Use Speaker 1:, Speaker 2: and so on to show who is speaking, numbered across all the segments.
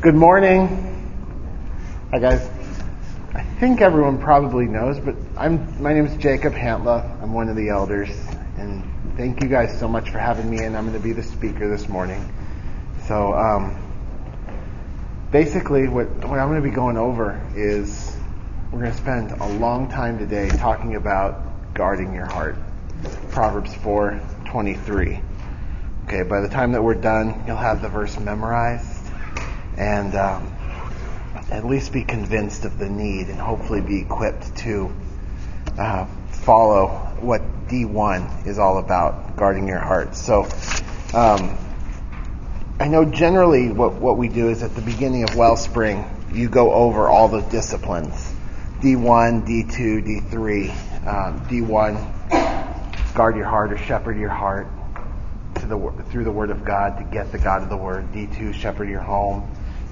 Speaker 1: Good morning. Hi guys. I think everyone probably knows, but I'm my name is Jacob Hantla. I'm one of the elders, and thank you guys so much for having me. And I'm going to be the speaker this morning. So, um, basically, what what I'm going to be going over is we're going to spend a long time today talking about guarding your heart. Proverbs 4:23. Okay, by the time that we're done, you'll have the verse memorized and um, at least be convinced of the need and hopefully be equipped to uh, follow what D1 is all about, guarding your heart. So, um, I know generally what, what we do is at the beginning of Wellspring, you go over all the disciplines D1, D2, D3. Um, D1, guard your heart or shepherd your heart the, through the Word of God to get the God of the Word. D2, shepherd your home.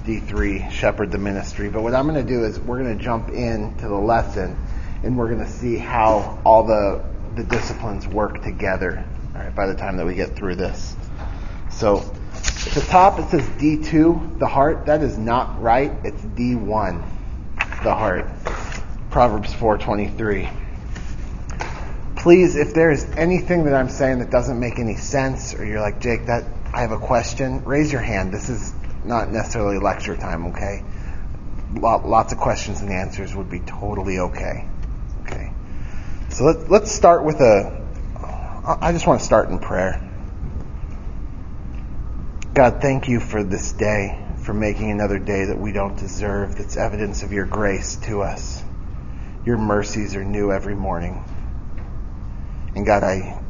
Speaker 1: D3, shepherd the ministry. But what I'm going to do is we're going to jump into the lesson and we're going to see how all the, the disciplines work together all right, by the time that we get through this. So at the top it says D2, the heart. That is not right. It's D1, the heart. Proverbs 4:23. Please, if there is anything that I'm saying that doesn't make any sense, or you're like Jake, that I have a question, raise your hand. This is not necessarily lecture time, okay? Lots of questions and answers would be totally okay. Okay. So let, let's start with a. I just want to start in prayer. God, thank you for this day, for making another day that we don't deserve, that's evidence of your grace to us. Your mercies are new every morning. And God, I,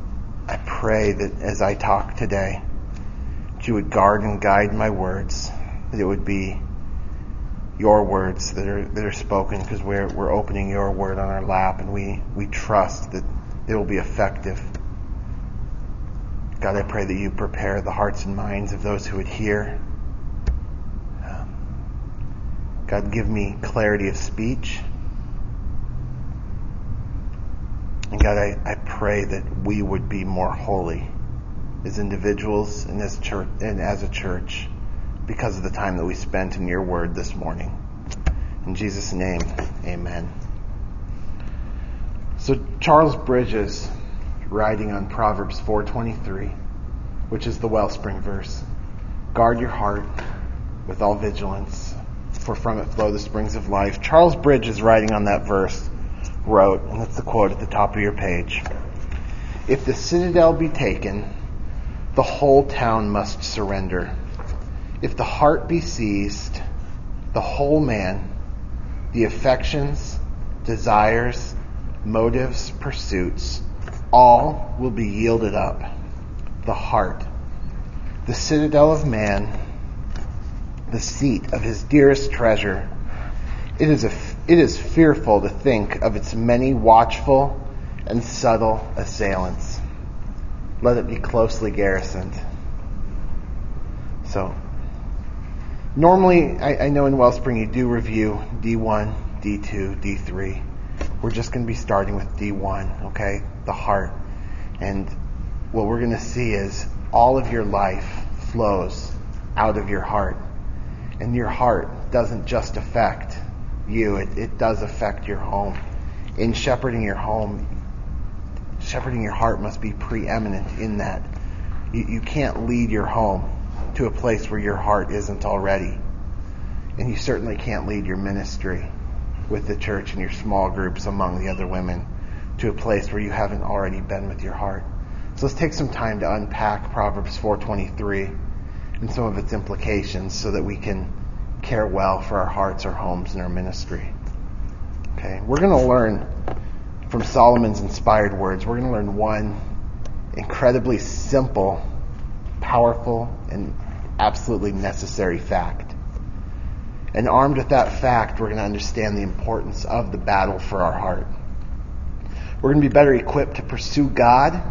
Speaker 1: I pray that as I talk today, you would guard and guide my words, that it would be your words that are that are spoken because we're we're opening your word on our lap and we we trust that it will be effective. God, I pray that you prepare the hearts and minds of those who would hear. Um, God, give me clarity of speech. And God, I, I pray that we would be more holy as individuals and as church and as a church because of the time that we spent in your word this morning. In Jesus' name, amen. So Charles Bridges, writing on Proverbs 4:23, which is the wellspring verse, guard your heart with all vigilance, for from it flow the springs of life. Charles Bridges, writing on that verse, wrote, and that's the quote at the top of your page. If the citadel be taken, the whole town must surrender. If the heart be seized, the whole man, the affections, desires, motives, pursuits, all will be yielded up. The heart, the citadel of man, the seat of his dearest treasure. It is, a, it is fearful to think of its many watchful and subtle assailants. Let it be closely garrisoned. So, Normally, I, I know in Wellspring you do review D1, D2, D3. We're just going to be starting with D1, okay? The heart. And what we're going to see is all of your life flows out of your heart. And your heart doesn't just affect you, it, it does affect your home. In shepherding your home, shepherding your heart must be preeminent in that. You, you can't lead your home to a place where your heart isn't already. And you certainly can't lead your ministry with the church and your small groups among the other women to a place where you haven't already been with your heart. So let's take some time to unpack Proverbs 4:23 and some of its implications so that we can care well for our hearts, our homes, and our ministry. Okay, we're going to learn from Solomon's inspired words. We're going to learn one incredibly simple powerful and absolutely necessary fact. And armed with that fact, we're going to understand the importance of the battle for our heart. We're going to be better equipped to pursue God,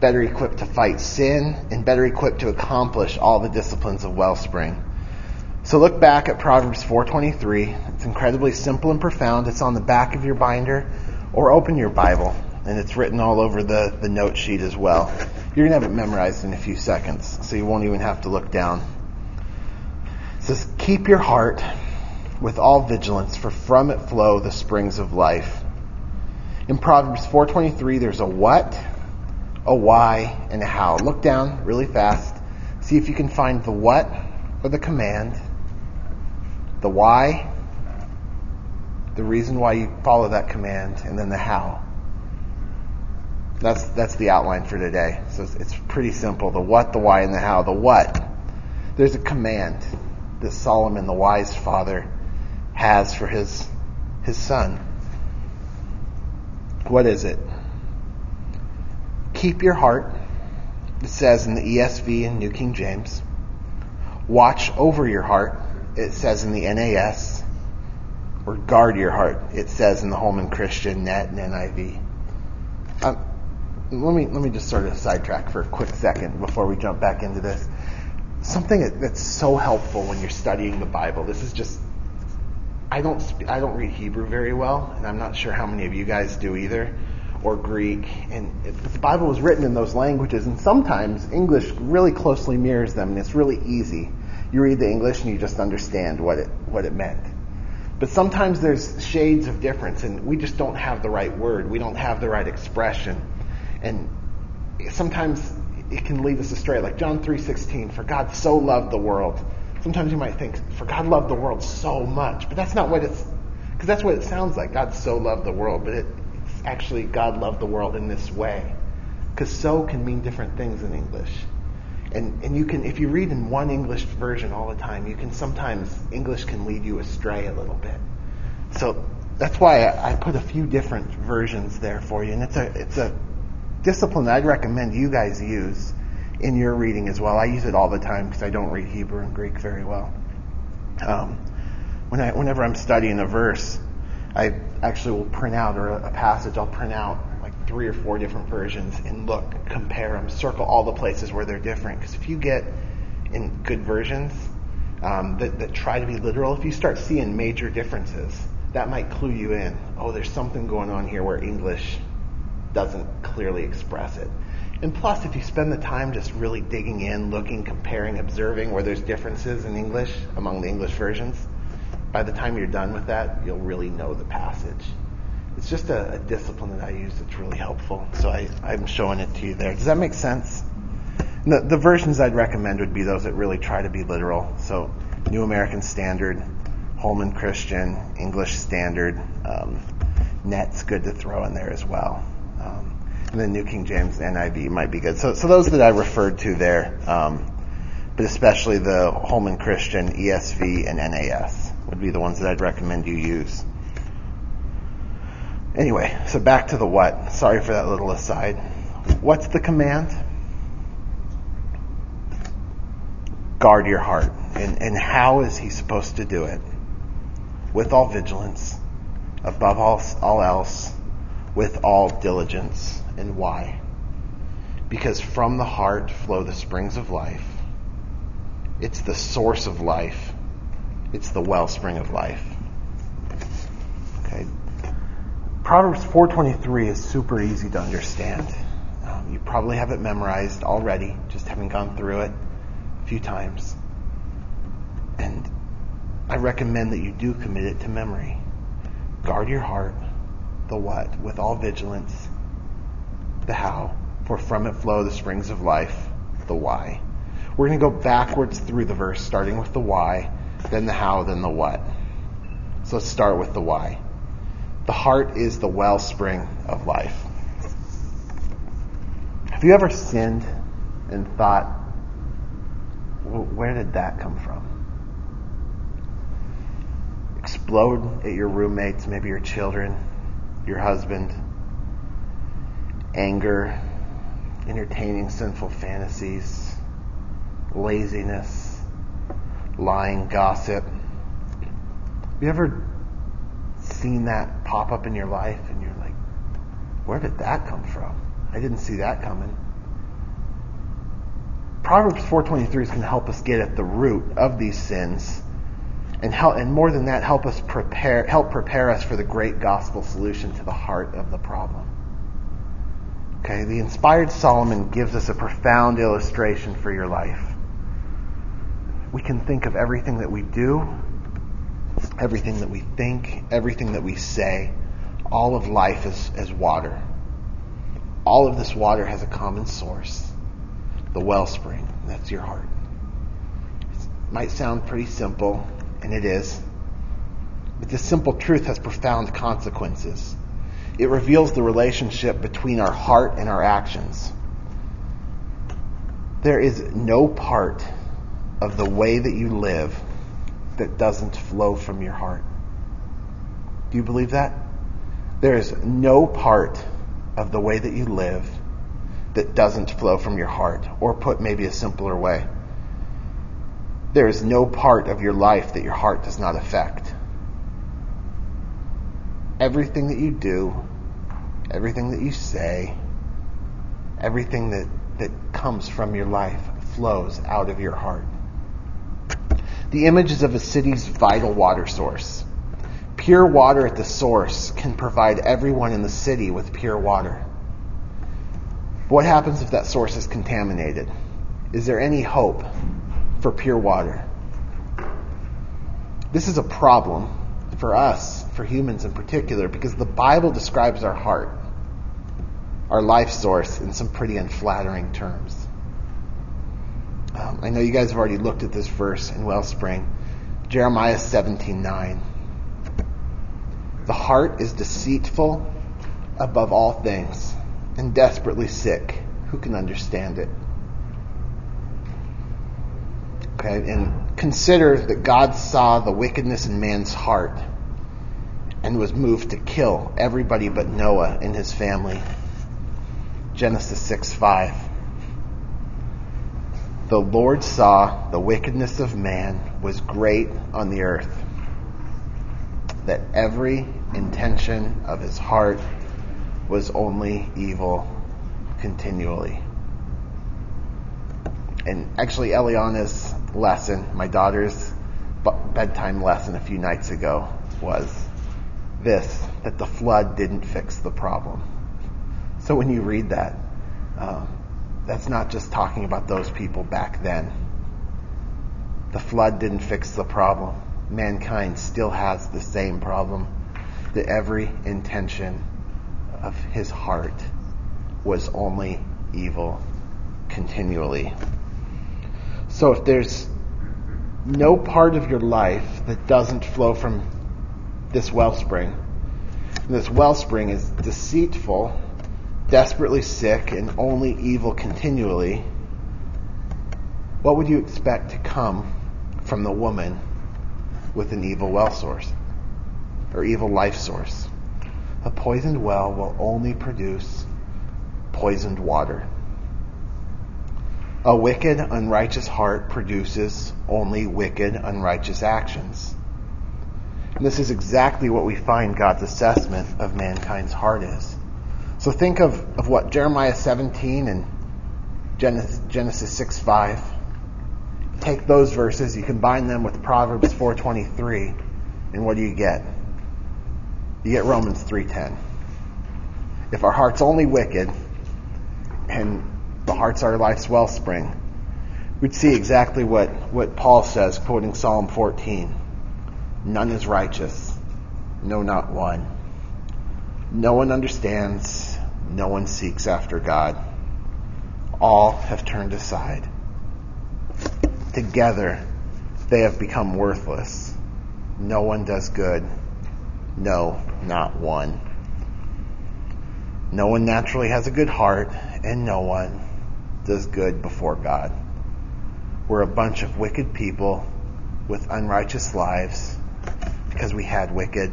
Speaker 1: better equipped to fight sin, and better equipped to accomplish all the disciplines of Wellspring. So look back at Proverbs 4:23. It's incredibly simple and profound. It's on the back of your binder or open your Bible and it's written all over the, the note sheet as well. You're going to have it memorized in a few seconds, so you won't even have to look down. It says, Keep your heart with all vigilance, for from it flow the springs of life. In Proverbs 4:23, there's a what, a why, and a how. Look down really fast. See if you can find the what or the command, the why, the reason why you follow that command, and then the how. That's that's the outline for today. So it's, it's pretty simple. The what, the why, and the how. The what. There's a command that Solomon, the wise father, has for his his son. What is it? Keep your heart. It says in the ESV and New King James. Watch over your heart. It says in the NAS. Or guard your heart. It says in the Holman Christian Net and NIV. Um, let me let me just sort of sidetrack for a quick second before we jump back into this. Something that's so helpful when you're studying the Bible. This is just I don't I don't read Hebrew very well, and I'm not sure how many of you guys do either, or Greek. And it, the Bible was written in those languages, and sometimes English really closely mirrors them, and it's really easy. You read the English and you just understand what it what it meant. But sometimes there's shades of difference, and we just don't have the right word. We don't have the right expression, and sometimes it can lead us astray. Like John 3:16, "For God so loved the world." Sometimes you might think, for God loved the world so much, but that's not what it's, because that's what it sounds like. God so loved the world, but it, it's actually God loved the world in this way. Because so can mean different things in English. And, and you can, if you read in one English version all the time, you can sometimes, English can lead you astray a little bit. So that's why I, I put a few different versions there for you. And it's a, it's a discipline I'd recommend you guys use in your reading as well. I use it all the time because I don't read Hebrew and Greek very well. Um, when I, whenever I'm studying a verse, I actually will print out, or a, a passage, I'll print out three or four different versions and look, compare them, circle all the places where they're different. Because if you get in good versions um, that, that try to be literal, if you start seeing major differences, that might clue you in. Oh, there's something going on here where English doesn't clearly express it. And plus, if you spend the time just really digging in, looking, comparing, observing where there's differences in English among the English versions, by the time you're done with that, you'll really know the passage. It's just a, a discipline that I use that's really helpful. So I, I'm showing it to you there. Does that make sense? The, the versions I'd recommend would be those that really try to be literal. So New American Standard, Holman Christian, English Standard, um, Net's good to throw in there as well. Um, and then New King James NIV might be good. So, so those that I referred to there, um, but especially the Holman Christian, ESV, and NAS would be the ones that I'd recommend you use. Anyway, so back to the what. Sorry for that little aside. What's the command? Guard your heart. And, and how is he supposed to do it? With all vigilance, above all, all else, with all diligence. And why? Because from the heart flow the springs of life. It's the source of life. It's the wellspring of life. Okay. Proverbs 4:23 is super easy to understand. Um, you probably have it memorized already, just having gone through it a few times. And I recommend that you do commit it to memory. Guard your heart, the what, with all vigilance, the how, for from it flow the springs of life, the why. We're going to go backwards through the verse, starting with the why, then the how, then the what. So let's start with the why. The heart is the wellspring of life. Have you ever sinned and thought, where did that come from? Explode at your roommates, maybe your children, your husband, anger, entertaining sinful fantasies, laziness, lying, gossip. Have you ever seen that pop up in your life and you're like, where did that come from? I didn't see that coming. Proverbs 4:23 is going to help us get at the root of these sins and help, and more than that help us prepare help prepare us for the great gospel solution to the heart of the problem. Okay, the inspired Solomon gives us a profound illustration for your life. we can think of everything that we do, everything that we think, everything that we say, all of life is, as water. All of this water has a common source the wellspring. That's your heart. It might sound pretty simple, and it is. But this simple truth has profound consequences. It reveals the relationship between our heart and our actions. There is no part of the way that you live that doesn't flow from your heart. Do you believe that? There is no part of the way that you live that doesn't flow from your heart. Or put maybe a simpler way, there is no part of your life that your heart does not affect. Everything that you do, everything that you say, everything that, that comes from your life flows out of your heart. The image is of a city's vital water source. Pure water at the source can provide everyone in the city with pure water. What happens if that source is contaminated? Is there any hope for pure water? This is a problem for us, for humans in particular, because the Bible describes our heart, our life source, in some pretty unflattering terms. Um, I know you guys have already looked at this verse in Wellspring, Jeremiah 17:9. The heart is deceitful above all things and desperately sick. Who can understand it? Okay, and consider that God saw the wickedness in man's heart and was moved to kill everybody but Noah and his family. Genesis 6 5. The Lord saw the wickedness of man was great on the earth, that every intention of his heart was only evil continually. And actually, Eliana's lesson, my daughter's bedtime lesson a few nights ago, was this that the flood didn't fix the problem. So when you read that, um, that's not just talking about those people back then. The flood didn't fix the problem. Mankind still has the same problem that every intention of his heart was only evil continually. So if there's no part of your life that doesn't flow from this wellspring, this wellspring is deceitful, desperately sick, and only evil continually, what would you expect to come from the woman with an evil well source or evil life source? A poisoned well will only produce poisoned water. A wicked, unrighteous heart produces only wicked, unrighteous actions. And this is exactly what we find God's assessment of mankind's heart is. So think of, of what Jeremiah 17 and Genesis, Genesis 6 5. Take those verses, you combine them with Proverbs 4.23, and what do you get? You get Romans 3.10. If our heart's only wicked, and the heart's our life's wellspring, we'd see exactly what, what Paul says, quoting Psalm 14. None is righteous, no, not one. No one understands, no one seeks after God. All have turned aside. Together, they have become worthless. No one does good. No, not one. No one naturally has a good heart, and no one does good before God. We're a bunch of wicked people with unrighteous lives because we had wicked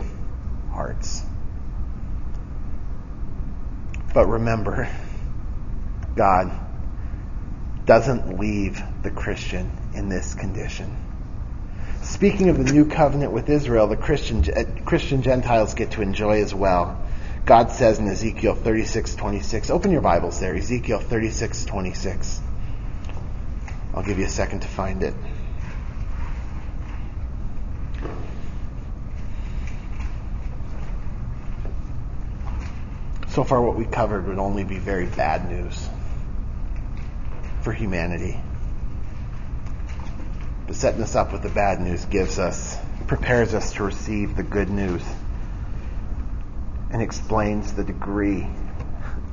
Speaker 1: hearts. But remember, God doesn't leave the Christian in this condition. Speaking of the new covenant with Israel, the Christian, uh, Christian Gentiles get to enjoy as well. God says in Ezekiel 36:26. Open your Bibles there, Ezekiel 36:26. I'll give you a second to find it. So far, what we covered would only be very bad news for humanity. But setting us up with the bad news gives us, prepares us to receive the good news and explains the degree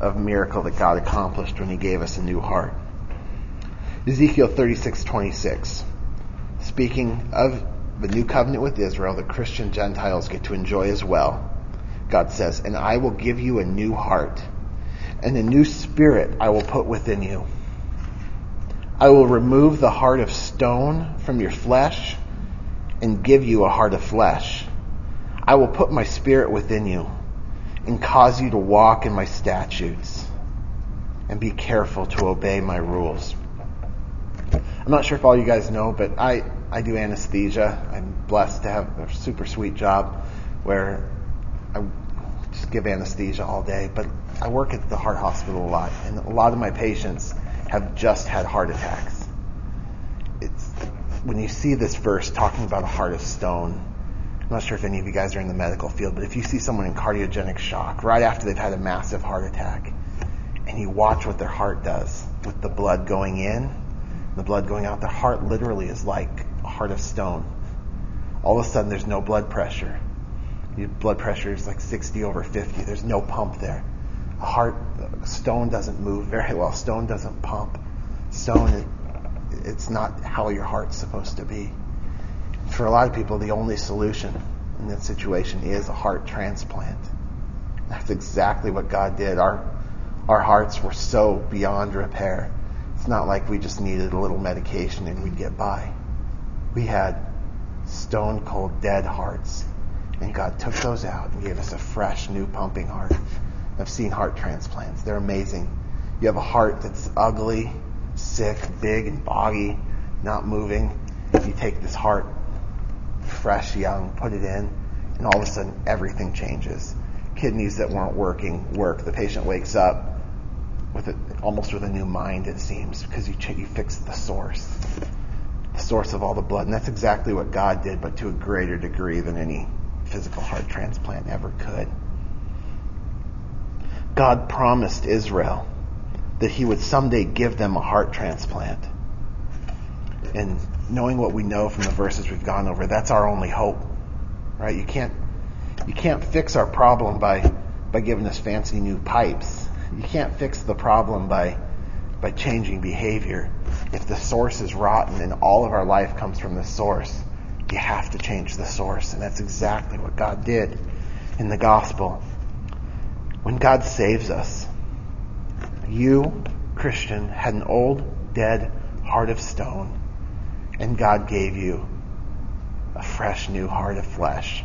Speaker 1: of miracle that God accomplished when he gave us a new heart. Ezekiel 36:26 speaking of the new covenant with Israel that Christian Gentiles get to enjoy as well. God says, "And I will give you a new heart, and a new spirit I will put within you. I will remove the heart of stone from your flesh and give you a heart of flesh. I will put my spirit within you and cause you to walk in my statutes and be careful to obey my rules. I'm not sure if all you guys know, but I, I do anesthesia. I'm blessed to have a super sweet job where I just give anesthesia all day, but I work at the heart hospital a lot, and a lot of my patients have just had heart attacks. It's when you see this verse talking about a heart of stone, I'm not sure if any of you guys are in the medical field, but if you see someone in cardiogenic shock right after they've had a massive heart attack, and you watch what their heart does with the blood going in, the blood going out, their heart literally is like a heart of stone. All of a sudden, there's no blood pressure. Your blood pressure is like 60 over 50. There's no pump there. A heart, stone doesn't move very well. Stone doesn't pump. Stone, it's not how your heart's supposed to be for a lot of people, the only solution in that situation is a heart transplant. That's exactly what God did. Our, our hearts were so beyond repair. It's not like we just needed a little medication and we'd get by. We had stone cold dead hearts. And God took those out and gave us a fresh, new pumping heart. I've seen heart transplants. They're amazing. You have a heart that's ugly, sick, big, and boggy, not moving. You take this heart fresh, young, put it in, and all of a sudden everything changes. Kidneys that weren't working work. The patient wakes up with it almost with a new mind, it seems, because you you fix the source, the source of all the blood, and that's exactly what God did, but to a greater degree than any physical heart transplant ever could. God promised Israel that He would someday give them a heart transplant. And knowing what we know from the verses we've gone over, that's our only hope. Right? You can't you can't fix our problem by by giving us fancy new pipes. You can't fix the problem by by changing behavior. If the source is rotten and all of our life comes from the source, you have to change the source. And that's exactly what God did in the gospel. When God saves us, you, Christian, had an old, dead heart of stone and God gave you a fresh new heart of flesh.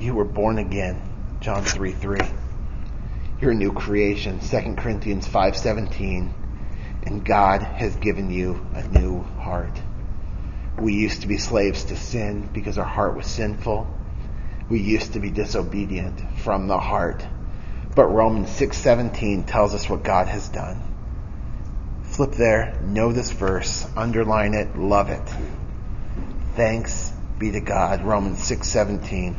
Speaker 1: You were born again, John 3 3. You're a new creation, 2 Corinthians 5:17, and God has given you a new heart. We used to be slaves to sin because our heart was sinful. We used to be disobedient from the heart. But Romans 6:17 tells us what God has done. Flip there, know this verse, underline it, love it. Thanks be to God. Romans 6:17.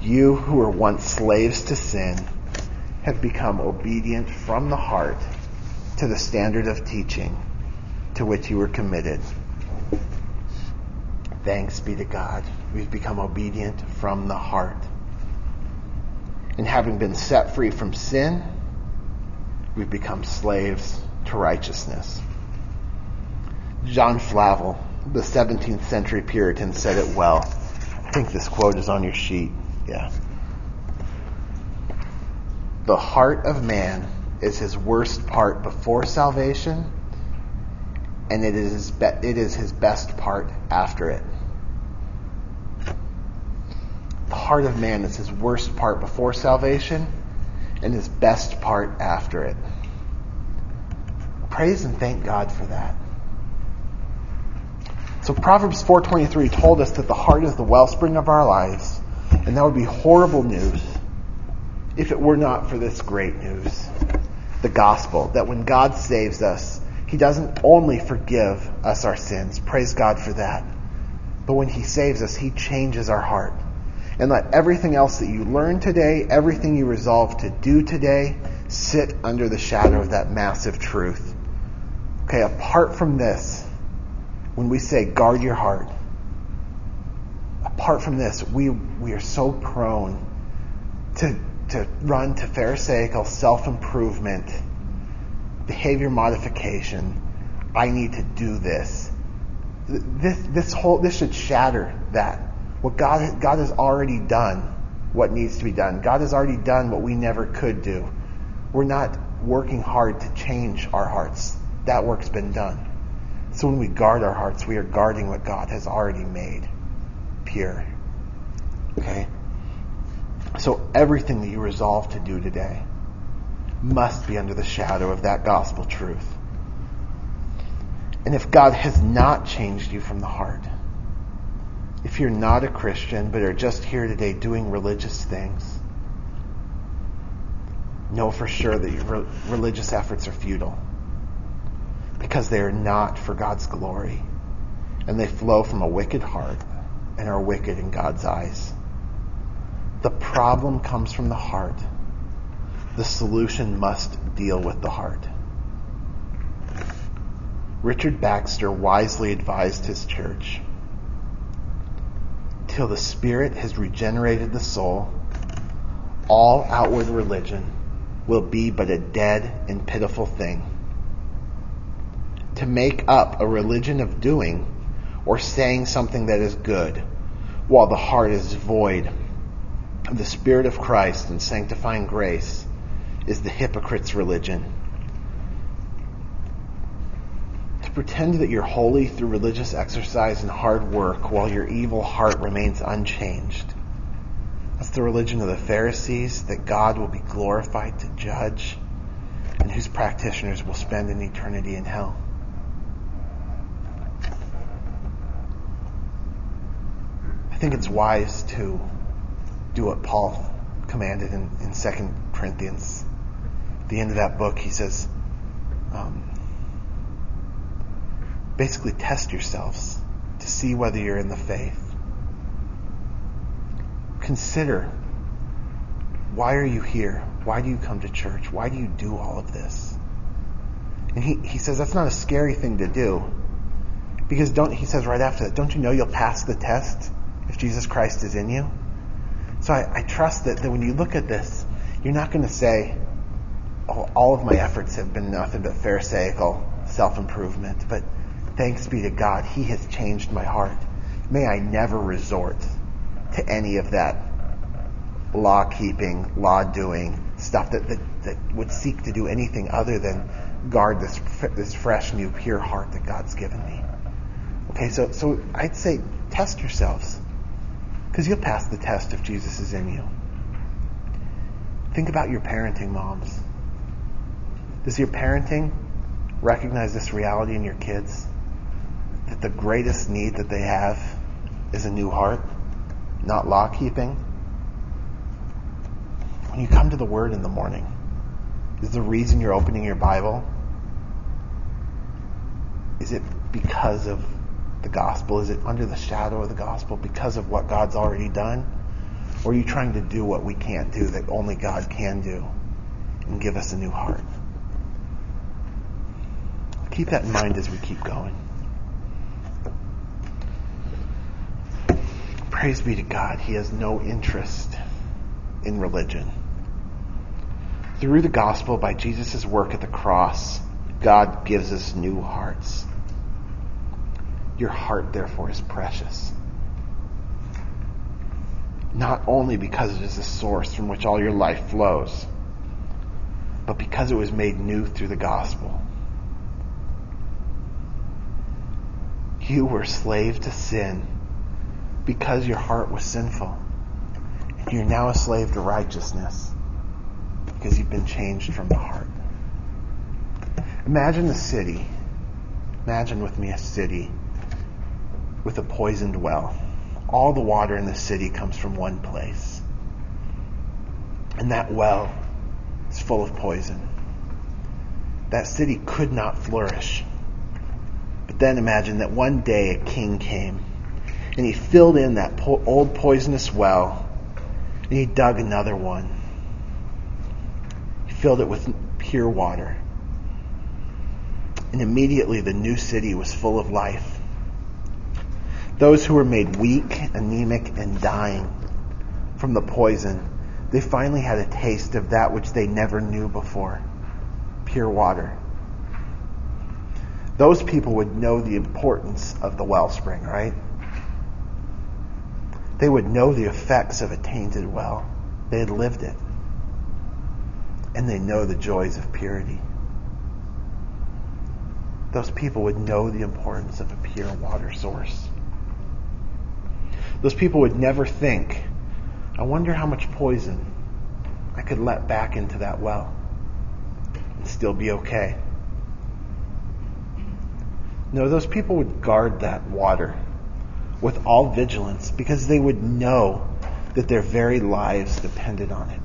Speaker 1: You who were once slaves to sin have become obedient from the heart to the standard of teaching to which you were committed. Thanks be to God. We've become obedient from the heart. And having been set free from sin, we've become slaves to righteousness. John Flavel, the 17th century Puritan, said it well. I think this quote is on your sheet. Yeah. The heart of man is his worst part before salvation, and it is, be- it is his best part after it. The heart of man is his worst part before salvation, and his best part after it. Praise and thank God for that. So Proverbs 4:23 told us that the heart is the wellspring of our lives, and that would be horrible news if it were not for this great news, the gospel, that when God saves us, he doesn't only forgive us our sins. Praise God for that. But when he saves us, he changes our heart. And let everything else that you learn today, everything you resolve to do today, sit under the shadow of that massive truth. Okay, apart from this, when we say guard your heart, apart from this, we, we are so prone to, to run to Pharisaical self improvement, behavior modification. I need to do this. This, this whole, this should shatter that. What God, God has already done what needs to be done. God has already done what we never could do. We're not working hard to change our hearts. That work's been done. So when we guard our hearts, we are guarding what God has already made pure. Okay? So everything that you resolve to do today must be under the shadow of that gospel truth. And if God has not changed you from the heart, if you're not a Christian but are just here today doing religious things, know for sure that your religious efforts are futile because they are not for God's glory and they flow from a wicked heart and are wicked in God's eyes. The problem comes from the heart. The solution must deal with the heart. Richard Baxter wisely advised his church till the Spirit has regenerated the soul, all outward religion will be but a dead and pitiful thing. To make up a religion of doing or saying something that is good, while the heart is void of the Spirit of Christ and sanctifying grace, is the hypocrite's religion. To pretend that you're holy through religious exercise and hard work while your evil heart remains unchanged. That's the religion of the Pharisees that God will be glorified to judge and whose practitioners will spend an eternity in hell. I think it's wise to do what Paul commanded in, in 2 Corinthians. At the end of that book, he says, um, basically test yourselves to see whether you're in the faith. Consider why are you here? Why do you come to church? Why do you do all of this? And he, he says that's not a scary thing to do. Because don't he says right after that, don't you know you'll pass the test? if Jesus Christ is in you. So I, I trust that, that when you look at this, you're not going to say, oh, all of my efforts have been nothing but Pharisaical self improvement, but thanks be to God, He has changed my heart. May I never resort to any of that law keeping, law doing stuff that, that, that would seek to do anything other than guard this, this fresh, new, pure heart that God's given me. Okay, so, so I'd say test yourselves. Because you'll pass the test if Jesus is in you. Think about your parenting, moms. Does your parenting recognize this reality in your kids? That the greatest need that they have is a new heart, not law keeping? When you come to the Word in the morning, is the reason you're opening your Bible? Is it because of the gospel? Is it under the shadow of the gospel because of what God's already done? Or are you trying to do what we can't do that only God can do and give us a new heart? Keep that in mind as we keep going. Praise be to God. He has no interest in religion. Through the gospel, by Jesus' work at the cross, God gives us new hearts. Your heart, therefore, is precious. Not only because it is the source from which all your life flows, but because it was made new through the gospel. You were slave to sin because your heart was sinful. And you're now a slave to righteousness because you've been changed from the heart. Imagine a city. Imagine with me a city with a poisoned well. All the water in the city comes from one place. And that well is full of poison. That city could not flourish. But then imagine that one day a king came and he filled in that po- old poisonous well and he dug another one. He filled it with pure water. And immediately the new city was full of life Those who were made weak, anemic, and dying from the poison, they finally had a taste of that which they never knew before pure water. Those people would know the importance of the wellspring, right? They would know the effects of a tainted well. They had lived it. And they know the joys of purity. Those people would know the importance of a pure water source. Those people would never think, I wonder how much poison I could let back into that well and still be okay. No, those people would guard that water with all vigilance because they would know that their very lives depended on it.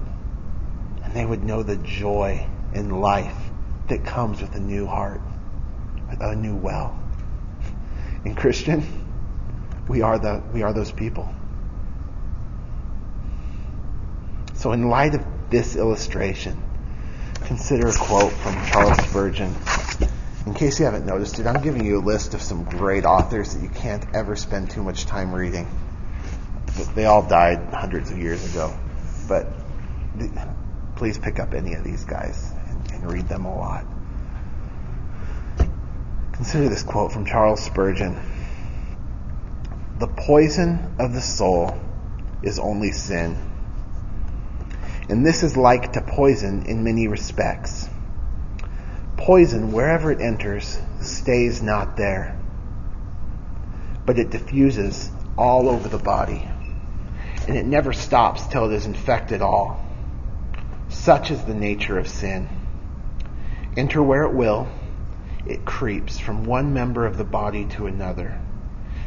Speaker 1: And they would know the joy in life that comes with a new heart, a new well. In Christian, we are the we are those people. So in light of this illustration, consider a quote from Charles Spurgeon. In case you haven't noticed it, I'm giving you a list of some great authors that you can't ever spend too much time reading. They all died hundreds of years ago. But please pick up any of these guys and, and read them a lot. Consider this quote from Charles Spurgeon. The poison of the soul is only sin. And this is like to poison in many respects. Poison, wherever it enters, stays not there, but it diffuses all over the body, and it never stops till it has infected all. Such is the nature of sin. Enter where it will, it creeps from one member of the body to another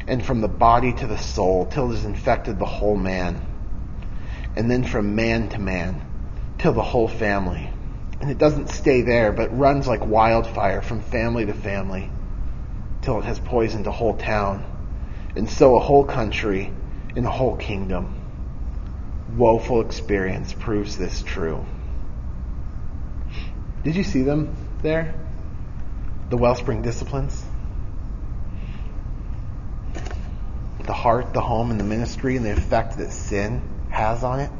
Speaker 1: and from the body to the soul till it has infected the whole man, and then from man to man till the whole family. And it doesn't stay there, but runs like wildfire from family to family till it has poisoned a whole town, and so a whole country and a whole kingdom. Woeful experience proves this true. Did you see them there? The wellspring disciplines? the heart, the home, and the ministry, and the effect that sin has on it.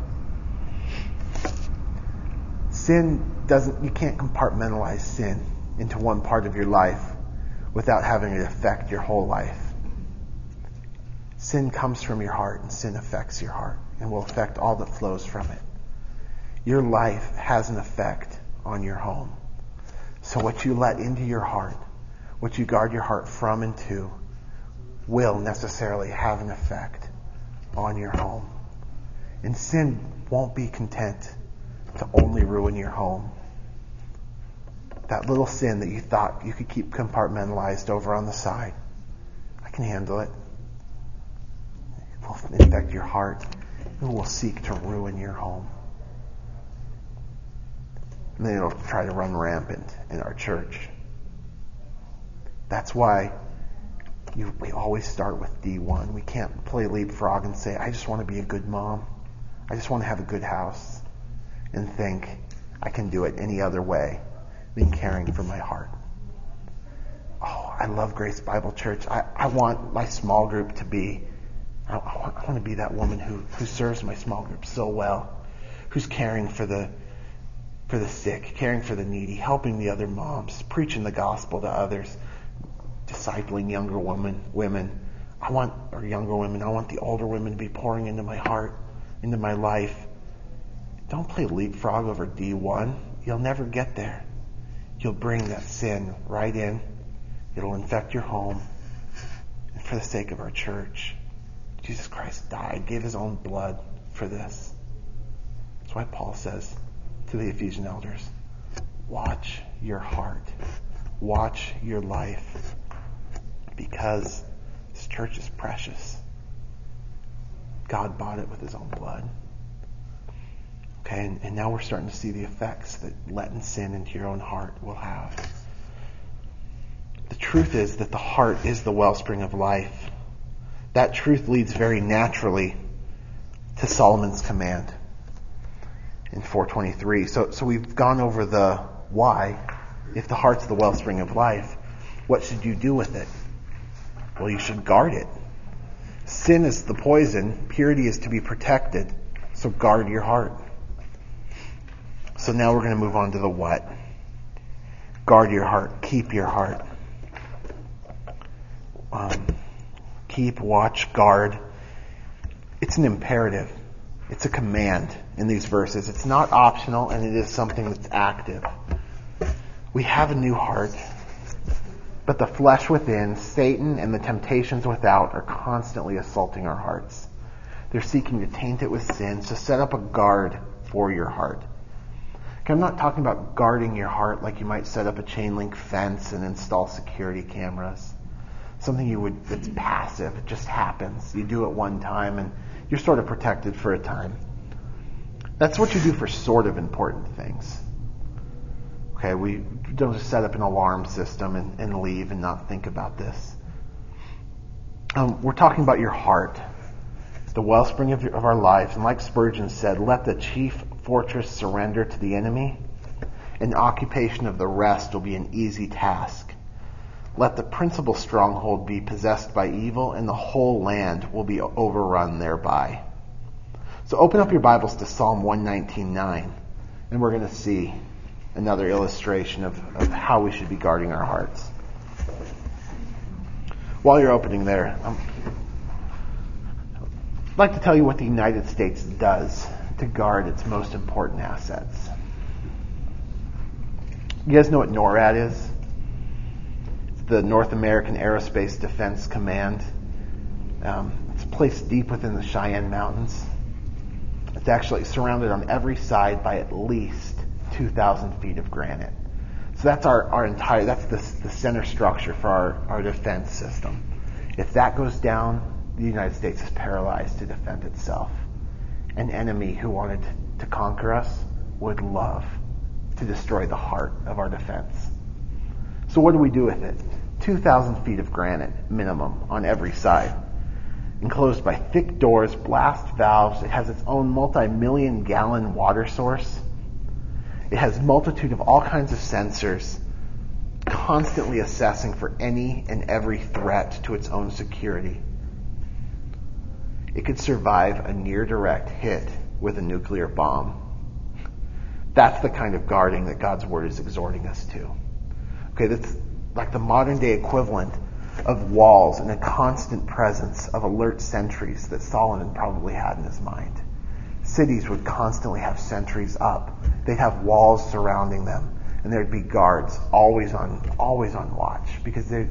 Speaker 1: Sin doesn't, you can't compartmentalize sin into one part of your life without having it affect your whole life. Sin comes from your heart, and sin affects your heart and will affect all that flows from it. Your life has an effect on your home. So what you let into your heart, what you guard your heart from and to, will necessarily have an effect on your home. And sin won't be content to only ruin your home. That little sin that you thought you could keep compartmentalized over on the side, I can handle it. It will infect your heart. It will seek to ruin your home. And then it'll try to run rampant in our church. That's why you, we always start with D1. We can't play leapfrog and say, I just want to be a good mom. I just want to have a good house. And think, I can do it any other way than caring for my heart. Oh, I love Grace Bible Church. I, I want my small group to be, I, I, want, I want to be that woman who, who serves my small group so well, who's caring for the, for the sick, caring for the needy, helping the other moms, preaching the gospel to others discipling younger women, women. I want, or younger women, I want the older women to be pouring into my heart, into my life. Don't play leapfrog over D1. You'll never get there. You'll bring that sin right in. It'll infect your home. And for the sake of our church, Jesus Christ died, gave his own blood for this. That's why Paul says to the Ephesian elders, watch your heart. Watch your life because this church is precious. God bought it with his own blood. Okay, and, and now we're starting to see the effects that letting sin into your own heart will have. The truth is that the heart is the wellspring of life. That truth leads very naturally to Solomon's command in 423. So, so we've gone over the why. If the heart's the wellspring of life, what should you do with it? Well, you should guard it. Sin is the poison, purity is to be protected, so guard your heart. So now we're going to move on to the what. Guard your heart, keep your heart. Um, keep, watch, guard. It's an imperative. It's a command in these verses. It's not optional and it is something that's active. We have a new heart, but the flesh within, Satan, and the temptations without are constantly assaulting our hearts. They're seeking to taint it with sin, so set up a guard for your heart. I'm not talking about guarding your heart like you might set up a chain link fence and install security cameras. Something you would that's passive, it just happens. You do it one time and you're sort of protected for a time. That's what you do for sort of important things. Okay, we don't just set up an alarm system and, and leave and not think about this. Um, we're talking about your heart, the wellspring of, your, of our lives. And like Spurgeon said, let the chief fortress surrender to the enemy, and occupation of the rest will be an easy task. Let the principal stronghold be possessed by evil, and the whole land will be overrun thereby. So open up your Bibles to Psalm 119.9, and we're going to see another illustration of, of how we should be guarding our hearts. While you're opening there, um, I'd like to tell you what the United States does to guard its most important assets. You guys know what NORAD is? It's the North American Aerospace Defense Command. Um, it's placed deep within the Cheyenne Mountains. It's actually surrounded on every side by at least 2,000 feet of granite. So that's our, our entire, that's the, the center structure for our, our defense system. If that goes down, the United States is paralyzed to defend itself. An enemy who wanted to conquer us would love to destroy the heart of our defense. So what do we do with it? 2,000 feet of granite minimum on every side. Enclosed by thick doors, blast valves. It has its own multi-million gallon water source. It has multitude of all kinds of sensors, constantly assessing for any and every threat to its own security. It could survive a near direct hit with a nuclear bomb. That's the kind of guarding that God's word is exhorting us to. Okay, that's like the modern day equivalent of walls and a constant presence of alert sentries that Solomon probably had in his mind cities would constantly have sentries up. They'd have walls surrounding them, and there'd be guards always on always on watch because they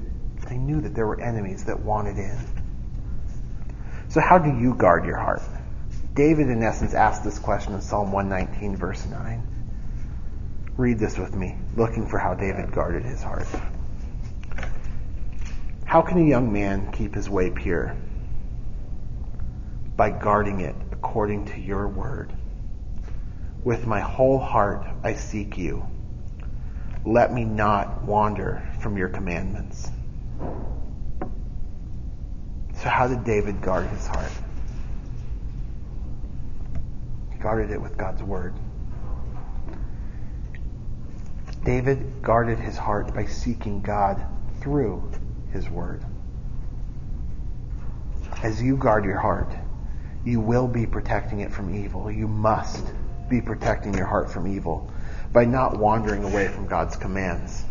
Speaker 1: they knew that there were enemies that wanted in. So how do you guard your heart? David in essence asked this question in Psalm 119 verse 9. Read this with me, looking for how David guarded his heart. How can a young man keep his way pure? By guarding it according to your word. With my whole heart I seek you. Let me not wander from your commandments. So, how did David guard his heart? He guarded it with God's word. David guarded his heart by seeking God through his word. As you guard your heart, you will be protecting it from evil. You must be protecting your heart from evil by not wandering away from God's commands.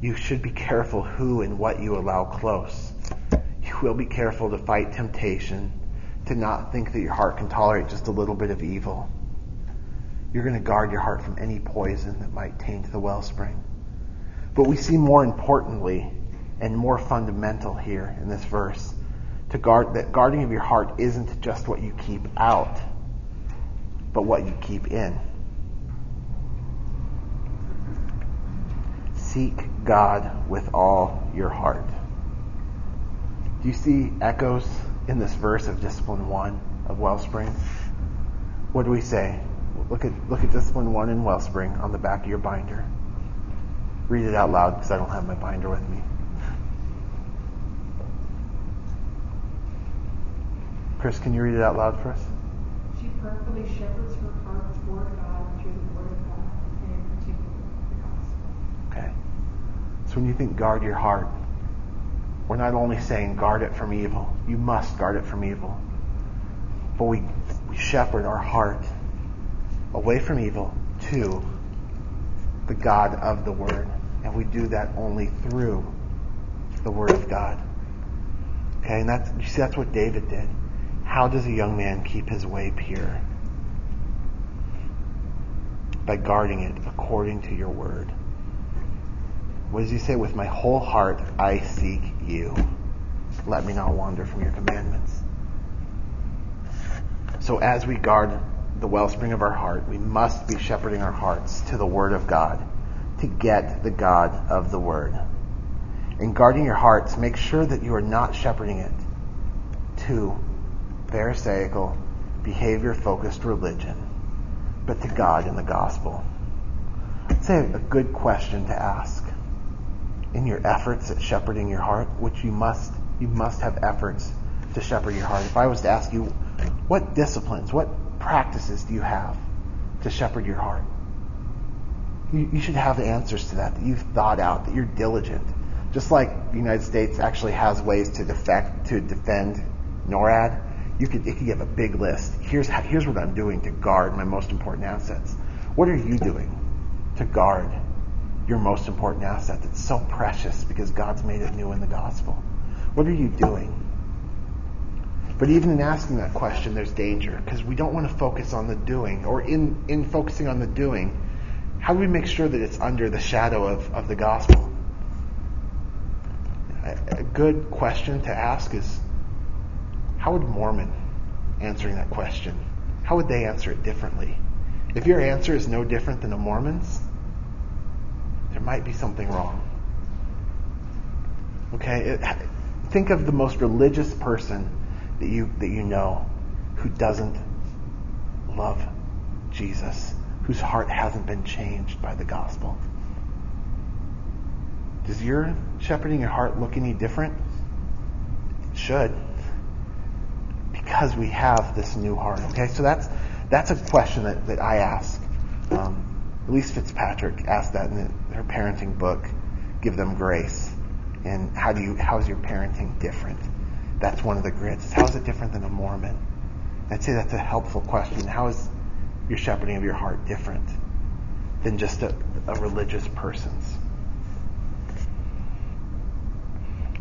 Speaker 1: You should be careful who and what you allow close. Will be careful to fight temptation, to not think that your heart can tolerate just a little bit of evil. You're going to guard your heart from any poison that might taint the wellspring. But we see more importantly and more fundamental here in this verse to guard that guarding of your heart isn't just what you keep out, but what you keep in. Seek God with all your heart. Do you see echoes in this verse of discipline one of Wellspring? What do we say? Look at look at discipline one in Wellspring on the back of your binder. Read it out loud because I don't have my binder with me. Chris, can you read it out loud for us?
Speaker 2: She prayerfully shepherds her heart toward God through the Word of God, and in particular the gospel.
Speaker 1: Okay. So when you think guard your heart, we're not only saying guard it from evil, you must guard it from evil, but we, we shepherd our heart away from evil to the God of the Word. And we do that only through the Word of God. Okay, and that's you see that's what David did. How does a young man keep his way pure? By guarding it according to your word. What does he say? With my whole heart I seek you. Let me not wander from your commandments. So as we guard the wellspring of our heart, we must be shepherding our hearts to the Word of God, to get the God of the Word. In guarding your hearts, make sure that you are not shepherding it to Pharisaical, behavior focused religion, but to God and the gospel. I'd say a good question to ask in your efforts at shepherding your heart, which you must you must have efforts to shepherd your heart. If I was to ask you, what disciplines, what practices do you have to shepherd your heart? You, you should have the answers to that, that you've thought out, that you're diligent. Just like the United States actually has ways to defect, to defend NORAD, you could, it could give a big list. Here's, how, here's what I'm doing to guard my most important assets. What are you doing to guard your most important asset that's so precious because God's made it new in the gospel? What are you doing? But even in asking that question, there's danger because we don't want to focus on the doing. Or in, in focusing on the doing, how do we make sure that it's under the shadow of, of the gospel? A, a good question to ask is how would Mormon answering that question? How would they answer it differently? If your answer is no different than a Mormon's, there might be something wrong. Okay? Think of the most religious person that you, that you know who doesn't love Jesus, whose heart hasn't been changed by the gospel. Does your shepherding your heart look any different? It should. Because we have this new heart. Okay, so that's that's a question that, that I ask. Um, Elyse Fitzpatrick asked that in her parenting book, Give Them Grace. And how do you how is your parenting different? That's one of the grits. How is it different than a Mormon? I'd say that's a helpful question. How is your shepherding of your heart different than just a, a religious person's?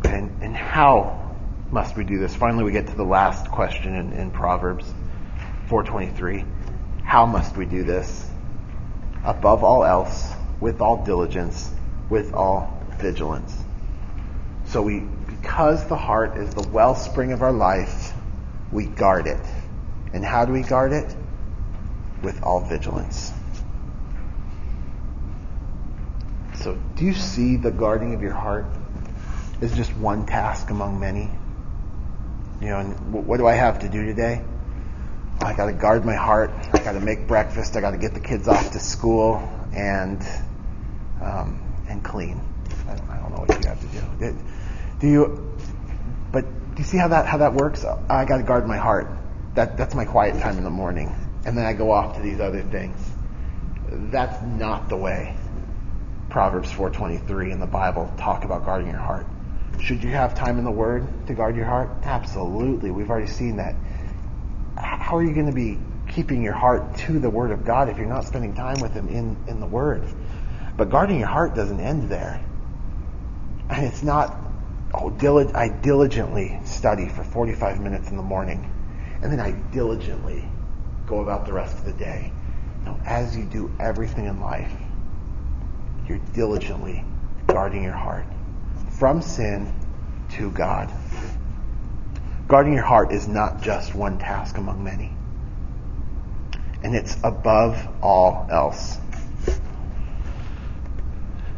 Speaker 1: And, and how must we do this? Finally, we get to the last question in, in Proverbs 423. How must we do this? Above all else, with all diligence, with all vigilance. So we because the heart is the wellspring of our life, we guard it. And how do we guard it? With all vigilance. So, do you see the guarding of your heart is just one task among many? You know, and what do I have to do today? I got to guard my heart. I got to make breakfast. I got to get the kids off to school and um, and clean. I don't, I don't know what you have to do. It, do you? But do you see how that how that works? I got to guard my heart. That that's my quiet time in the morning, and then I go off to these other things. That's not the way Proverbs 4:23 in the Bible talk about guarding your heart. Should you have time in the Word to guard your heart? Absolutely. We've already seen that. How are you going to be keeping your heart to the Word of God if you're not spending time with Him in, in the Word? But guarding your heart doesn't end there. And it's not oh, I diligently study for 45 minutes in the morning, and then I diligently go about the rest of the day. No, as you do everything in life, you're diligently guarding your heart from sin to God. Guarding your heart is not just one task among many, and it's above all else.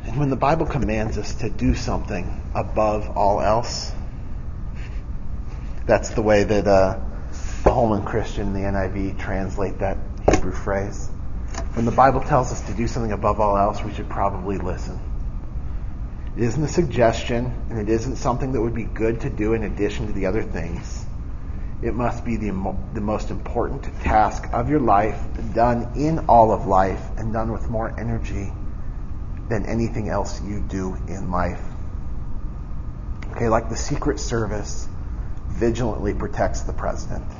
Speaker 1: And when the Bible commands us to do something above all else, that's the way that uh, the Holman Christian the NIV translate that Hebrew phrase. When the Bible tells us to do something above all else, we should probably listen. It isn't a suggestion, and it isn't something that would be good to do in addition to the other things. It must be the, the most important task of your life, done in all of life, and done with more energy than anything else you do in life. Okay, like the Secret Service vigilantly protects the president.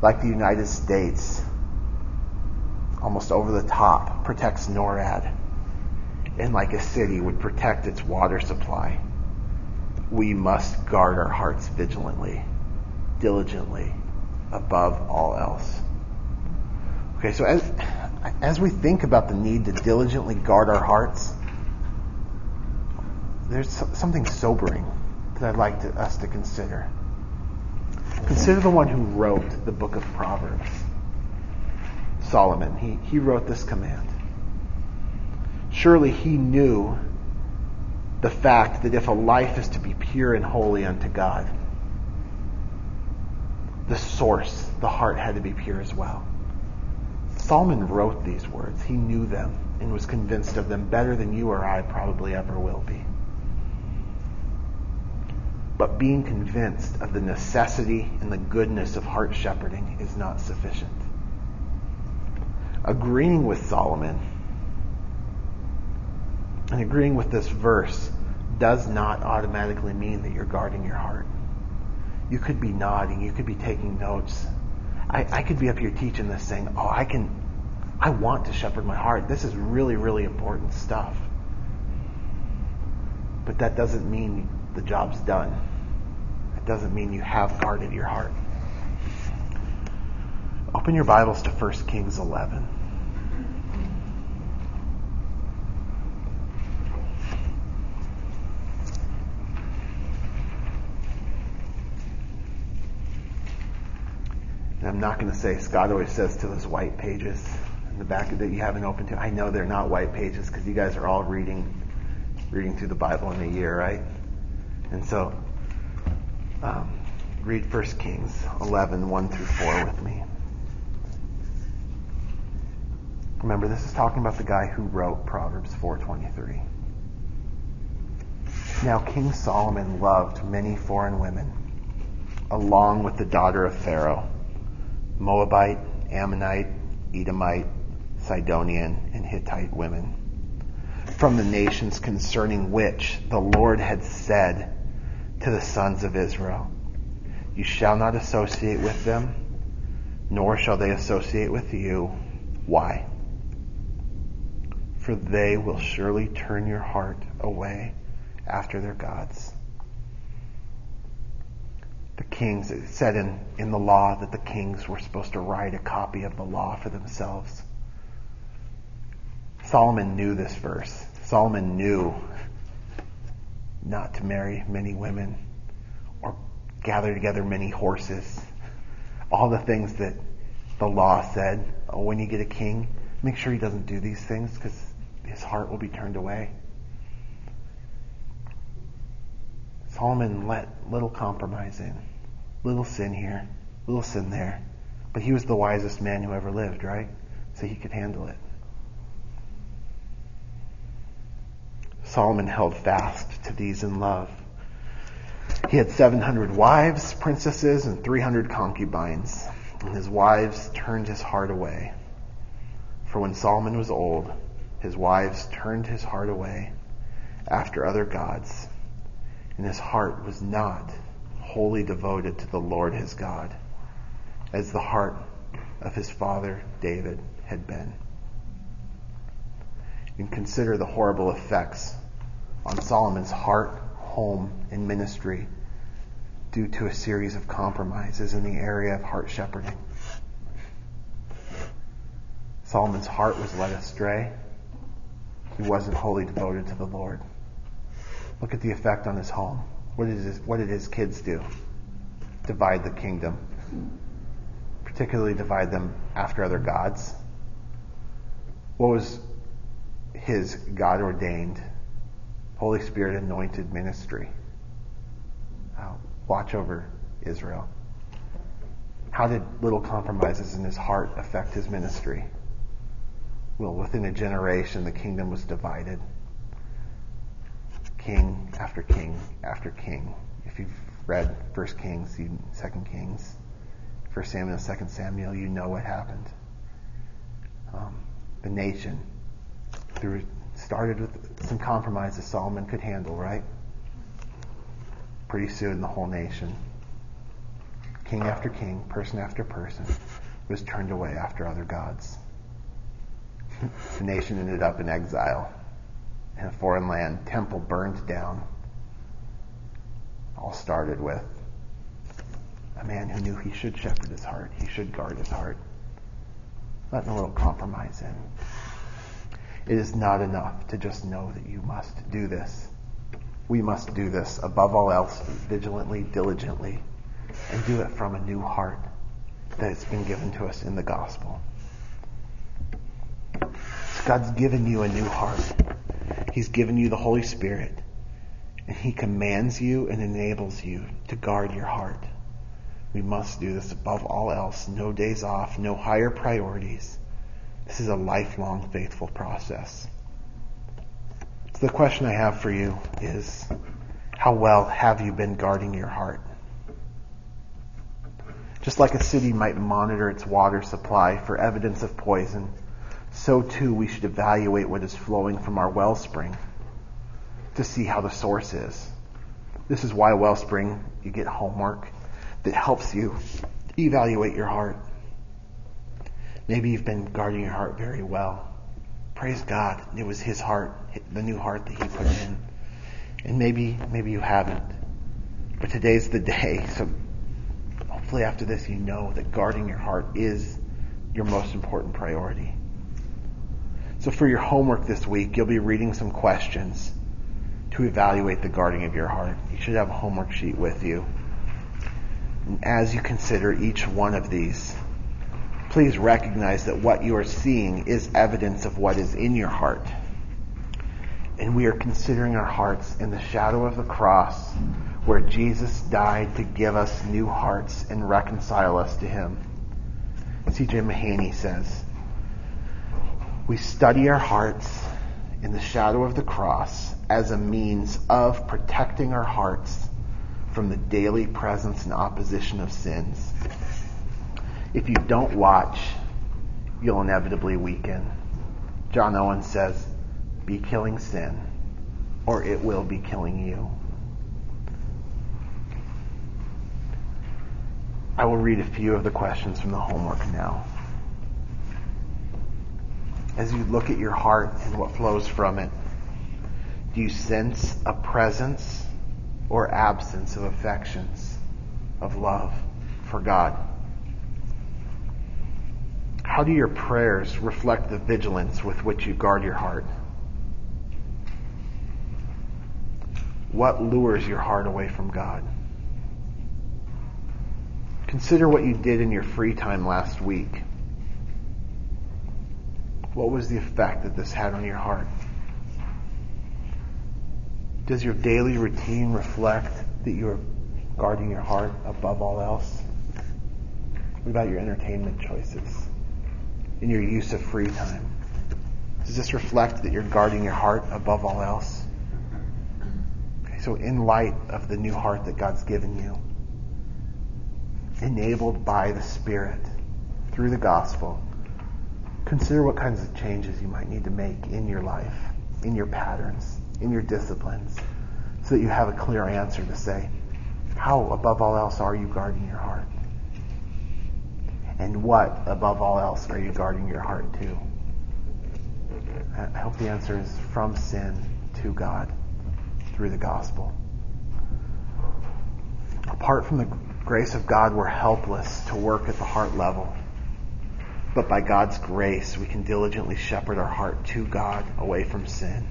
Speaker 1: Like the United States, almost over the top, protects NORAD. And like a city would protect its water supply. We must guard our hearts vigilantly, diligently, above all else. Okay, so as, as we think about the need to diligently guard our hearts, there's something sobering that I'd like to, us to consider. Consider the one who wrote the book of Proverbs. Solomon. He, he wrote this command. Surely he knew the fact that if a life is to be pure and holy unto God, the source, the heart, had to be pure as well. Solomon wrote these words. He knew them and was convinced of them better than you or I probably ever will be. But being convinced of the necessity and the goodness of heart shepherding is not sufficient. Agreeing with Solomon and agreeing with this verse does not automatically mean that you're guarding your heart. You could be nodding, you could be taking notes. I, I could be up here teaching this saying, Oh, I can, I want to shepherd my heart. This is really, really important stuff. But that doesn't mean the job's done. It doesn't mean you have guarded your heart. Open your Bibles to 1 Kings 11. And I'm not going to say, Scott always says to those white pages in the back that you haven't opened to. I know they're not white pages because you guys are all reading, reading through the Bible in a year, right? And so um, read 1 Kings 11, 1 through 4 with me. Remember, this is talking about the guy who wrote Proverbs 4.23. Now King Solomon loved many foreign women, along with the daughter of Pharaoh, Moabite, Ammonite, Edomite, Sidonian, and Hittite women, from the nations concerning which the Lord had said, to the sons of Israel. You shall not associate with them, nor shall they associate with you. Why? For they will surely turn your heart away after their gods. The kings, it said in, in the law that the kings were supposed to write a copy of the law for themselves. Solomon knew this verse. Solomon knew not to marry many women or gather together many horses. All the things that the law said, oh, when you get a king, make sure he doesn't do these things because his heart will be turned away. Solomon let little compromise in, little sin here, little sin there. But he was the wisest man who ever lived, right? So he could handle it. Solomon held fast to these in love. He had 700 wives, princesses, and 300 concubines, and his wives turned his heart away. For when Solomon was old, his wives turned his heart away after other gods, and his heart was not wholly devoted to the Lord his God, as the heart of his father David had been. And consider the horrible effects on Solomon's heart, home, and ministry due to a series of compromises in the area of heart shepherding. Solomon's heart was led astray. He wasn't wholly devoted to the Lord. Look at the effect on his home. What did his, what did his kids do? Divide the kingdom. Particularly divide them after other gods. What was his God ordained Holy Spirit anointed ministry. Uh, watch over Israel. How did little compromises in his heart affect his ministry? Well, within a generation, the kingdom was divided. King after king after king. If you've read First Kings, Second Kings, First Samuel, Second Samuel, you know what happened. Um, the nation, through started with some compromises Solomon could handle, right? pretty soon the whole nation, king after king, person after person, was turned away after other gods. the nation ended up in exile in a foreign land, temple burned down. All started with a man who knew he should shepherd his heart, he should guard his heart, letting a little compromise in. It is not enough to just know that you must do this. We must do this above all else, vigilantly, diligently, and do it from a new heart that has been given to us in the gospel. God's given you a new heart. He's given you the Holy Spirit. And He commands you and enables you to guard your heart. We must do this above all else. No days off, no higher priorities. This is a lifelong faithful process. So the question I have for you is, how well have you been guarding your heart? Just like a city might monitor its water supply for evidence of poison, so too we should evaluate what is flowing from our wellspring to see how the source is. This is why wellspring, you get homework that helps you evaluate your heart. Maybe you've been guarding your heart very well. Praise God. It was His heart, the new heart that He put in. And maybe, maybe you haven't. But today's the day. So hopefully after this you know that guarding your heart is your most important priority. So for your homework this week, you'll be reading some questions to evaluate the guarding of your heart. You should have a homework sheet with you. And as you consider each one of these, please recognize that what you are seeing is evidence of what is in your heart. And we are considering our hearts in the shadow of the cross where Jesus died to give us new hearts and reconcile us to Him. C.J. Mahaney says, we study our hearts in the shadow of the cross as a means of protecting our hearts from the daily presence and opposition of sins. If you don't watch, you'll inevitably weaken. John Owen says, be killing sin, or it will be killing you. I will read a few of the questions from the homework now. As you look at your heart and what flows from it, do you sense a presence or absence of affections, of love for God? How do your prayers reflect the vigilance with which you guard your heart? What lures your heart away from God? Consider what you did in your free time last week. What was the effect that this had on your heart? Does your daily routine reflect that you're guarding your heart above all else? What about your entertainment choices? In your use of free time? Does this reflect that you're guarding your heart above all else? Okay, so in light of the new heart that God's given you, enabled by the Spirit through the gospel, consider what kinds of changes you might need to make in your life, in your patterns, in your disciplines, so that you have a clear answer to say, how above all else are you guarding your heart? And what above all else are you guarding your heart to? I hope the answer is from sin to God through the gospel. Apart from the grace of God, we're helpless to work at the heart level. But by God's grace, we can diligently shepherd our heart to God away from sin.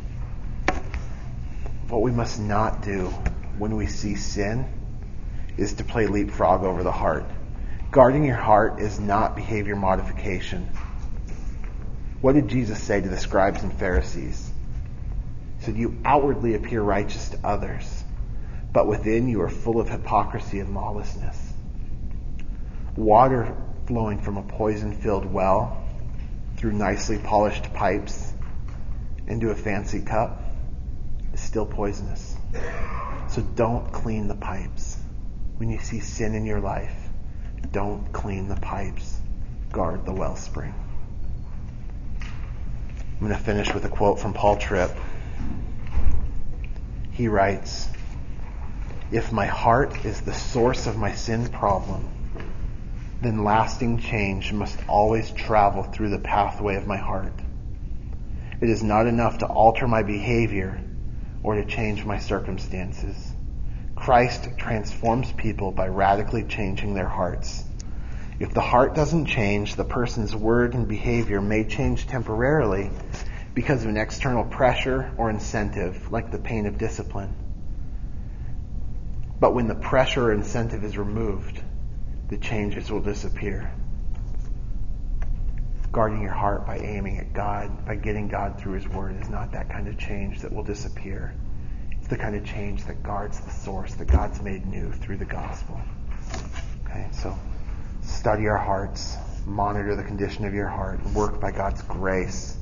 Speaker 1: What we must not do when we see sin is to play leapfrog over the heart. Guarding your heart is not behavior modification. What did Jesus say to the scribes and Pharisees? He said, You outwardly appear righteous to others, but within you are full of hypocrisy and lawlessness. Water flowing from a poison filled well through nicely polished pipes into a fancy cup is still poisonous. So don't clean the pipes. When you see sin in your life, don't clean the pipes. Guard the wellspring. I'm going to finish with a quote from Paul Tripp. He writes, If my heart is the source of my sin problem, then lasting change must always travel through the pathway of my heart. It is not enough to alter my behavior or to change my circumstances. Christ transforms people by radically changing their hearts. If the heart doesn't change, the person's word and behavior may change temporarily because of an external pressure or incentive, like the pain of discipline. But when the pressure or incentive is removed, the changes will disappear. Guarding your heart by aiming at God, by getting God through His Word, is not that kind of change that will disappear. It's the kind of change that guards the source that God's made new through the gospel. Okay, so study our hearts, monitor the condition of your heart, work by God's grace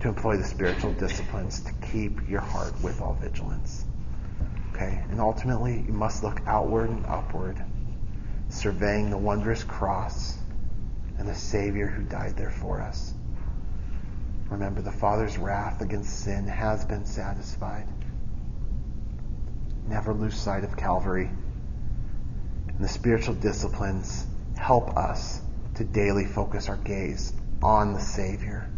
Speaker 1: to employ the spiritual disciplines to keep your heart with all vigilance. Okay, and ultimately, you must look outward and upward surveying the wondrous cross and the Savior who died there for us. Remember, the Father's wrath against sin has been satisfied. Never lose sight of Calvary. And the spiritual disciplines help us to daily focus our gaze on the Savior,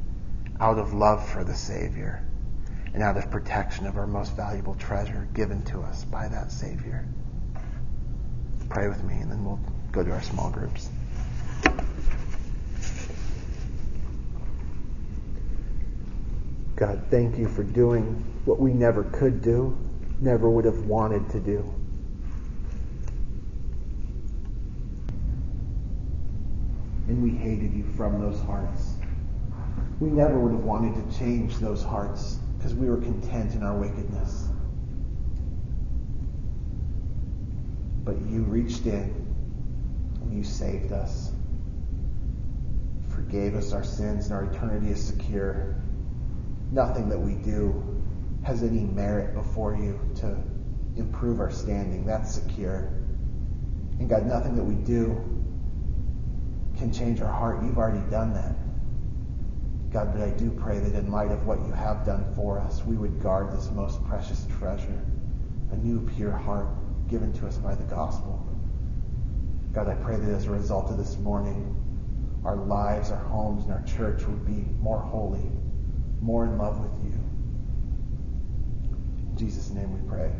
Speaker 1: out of love for the Savior, and out of protection of our most valuable treasure given to us by that Savior pray with me, and then we'll go to our small groups. God, thank you for doing what we never could do, never would have wanted to do. And we hated you from those hearts. We never would have wanted to change those hearts because we were content in our wickedness. But you reached in and you saved us. Forgave us our sins and our eternity is secure. Nothing that we do has any merit before you to improve our standing. That's secure. And God, nothing that we do can change our heart. You've already done that. God, but I do pray that in light of what you have done for us, we would guard this most precious treasure, a new pure heart given to us by the gospel. God, I pray that as a result of this morning, our lives, our homes, and our church would be more holy, more in love with you. In Jesus' name we pray.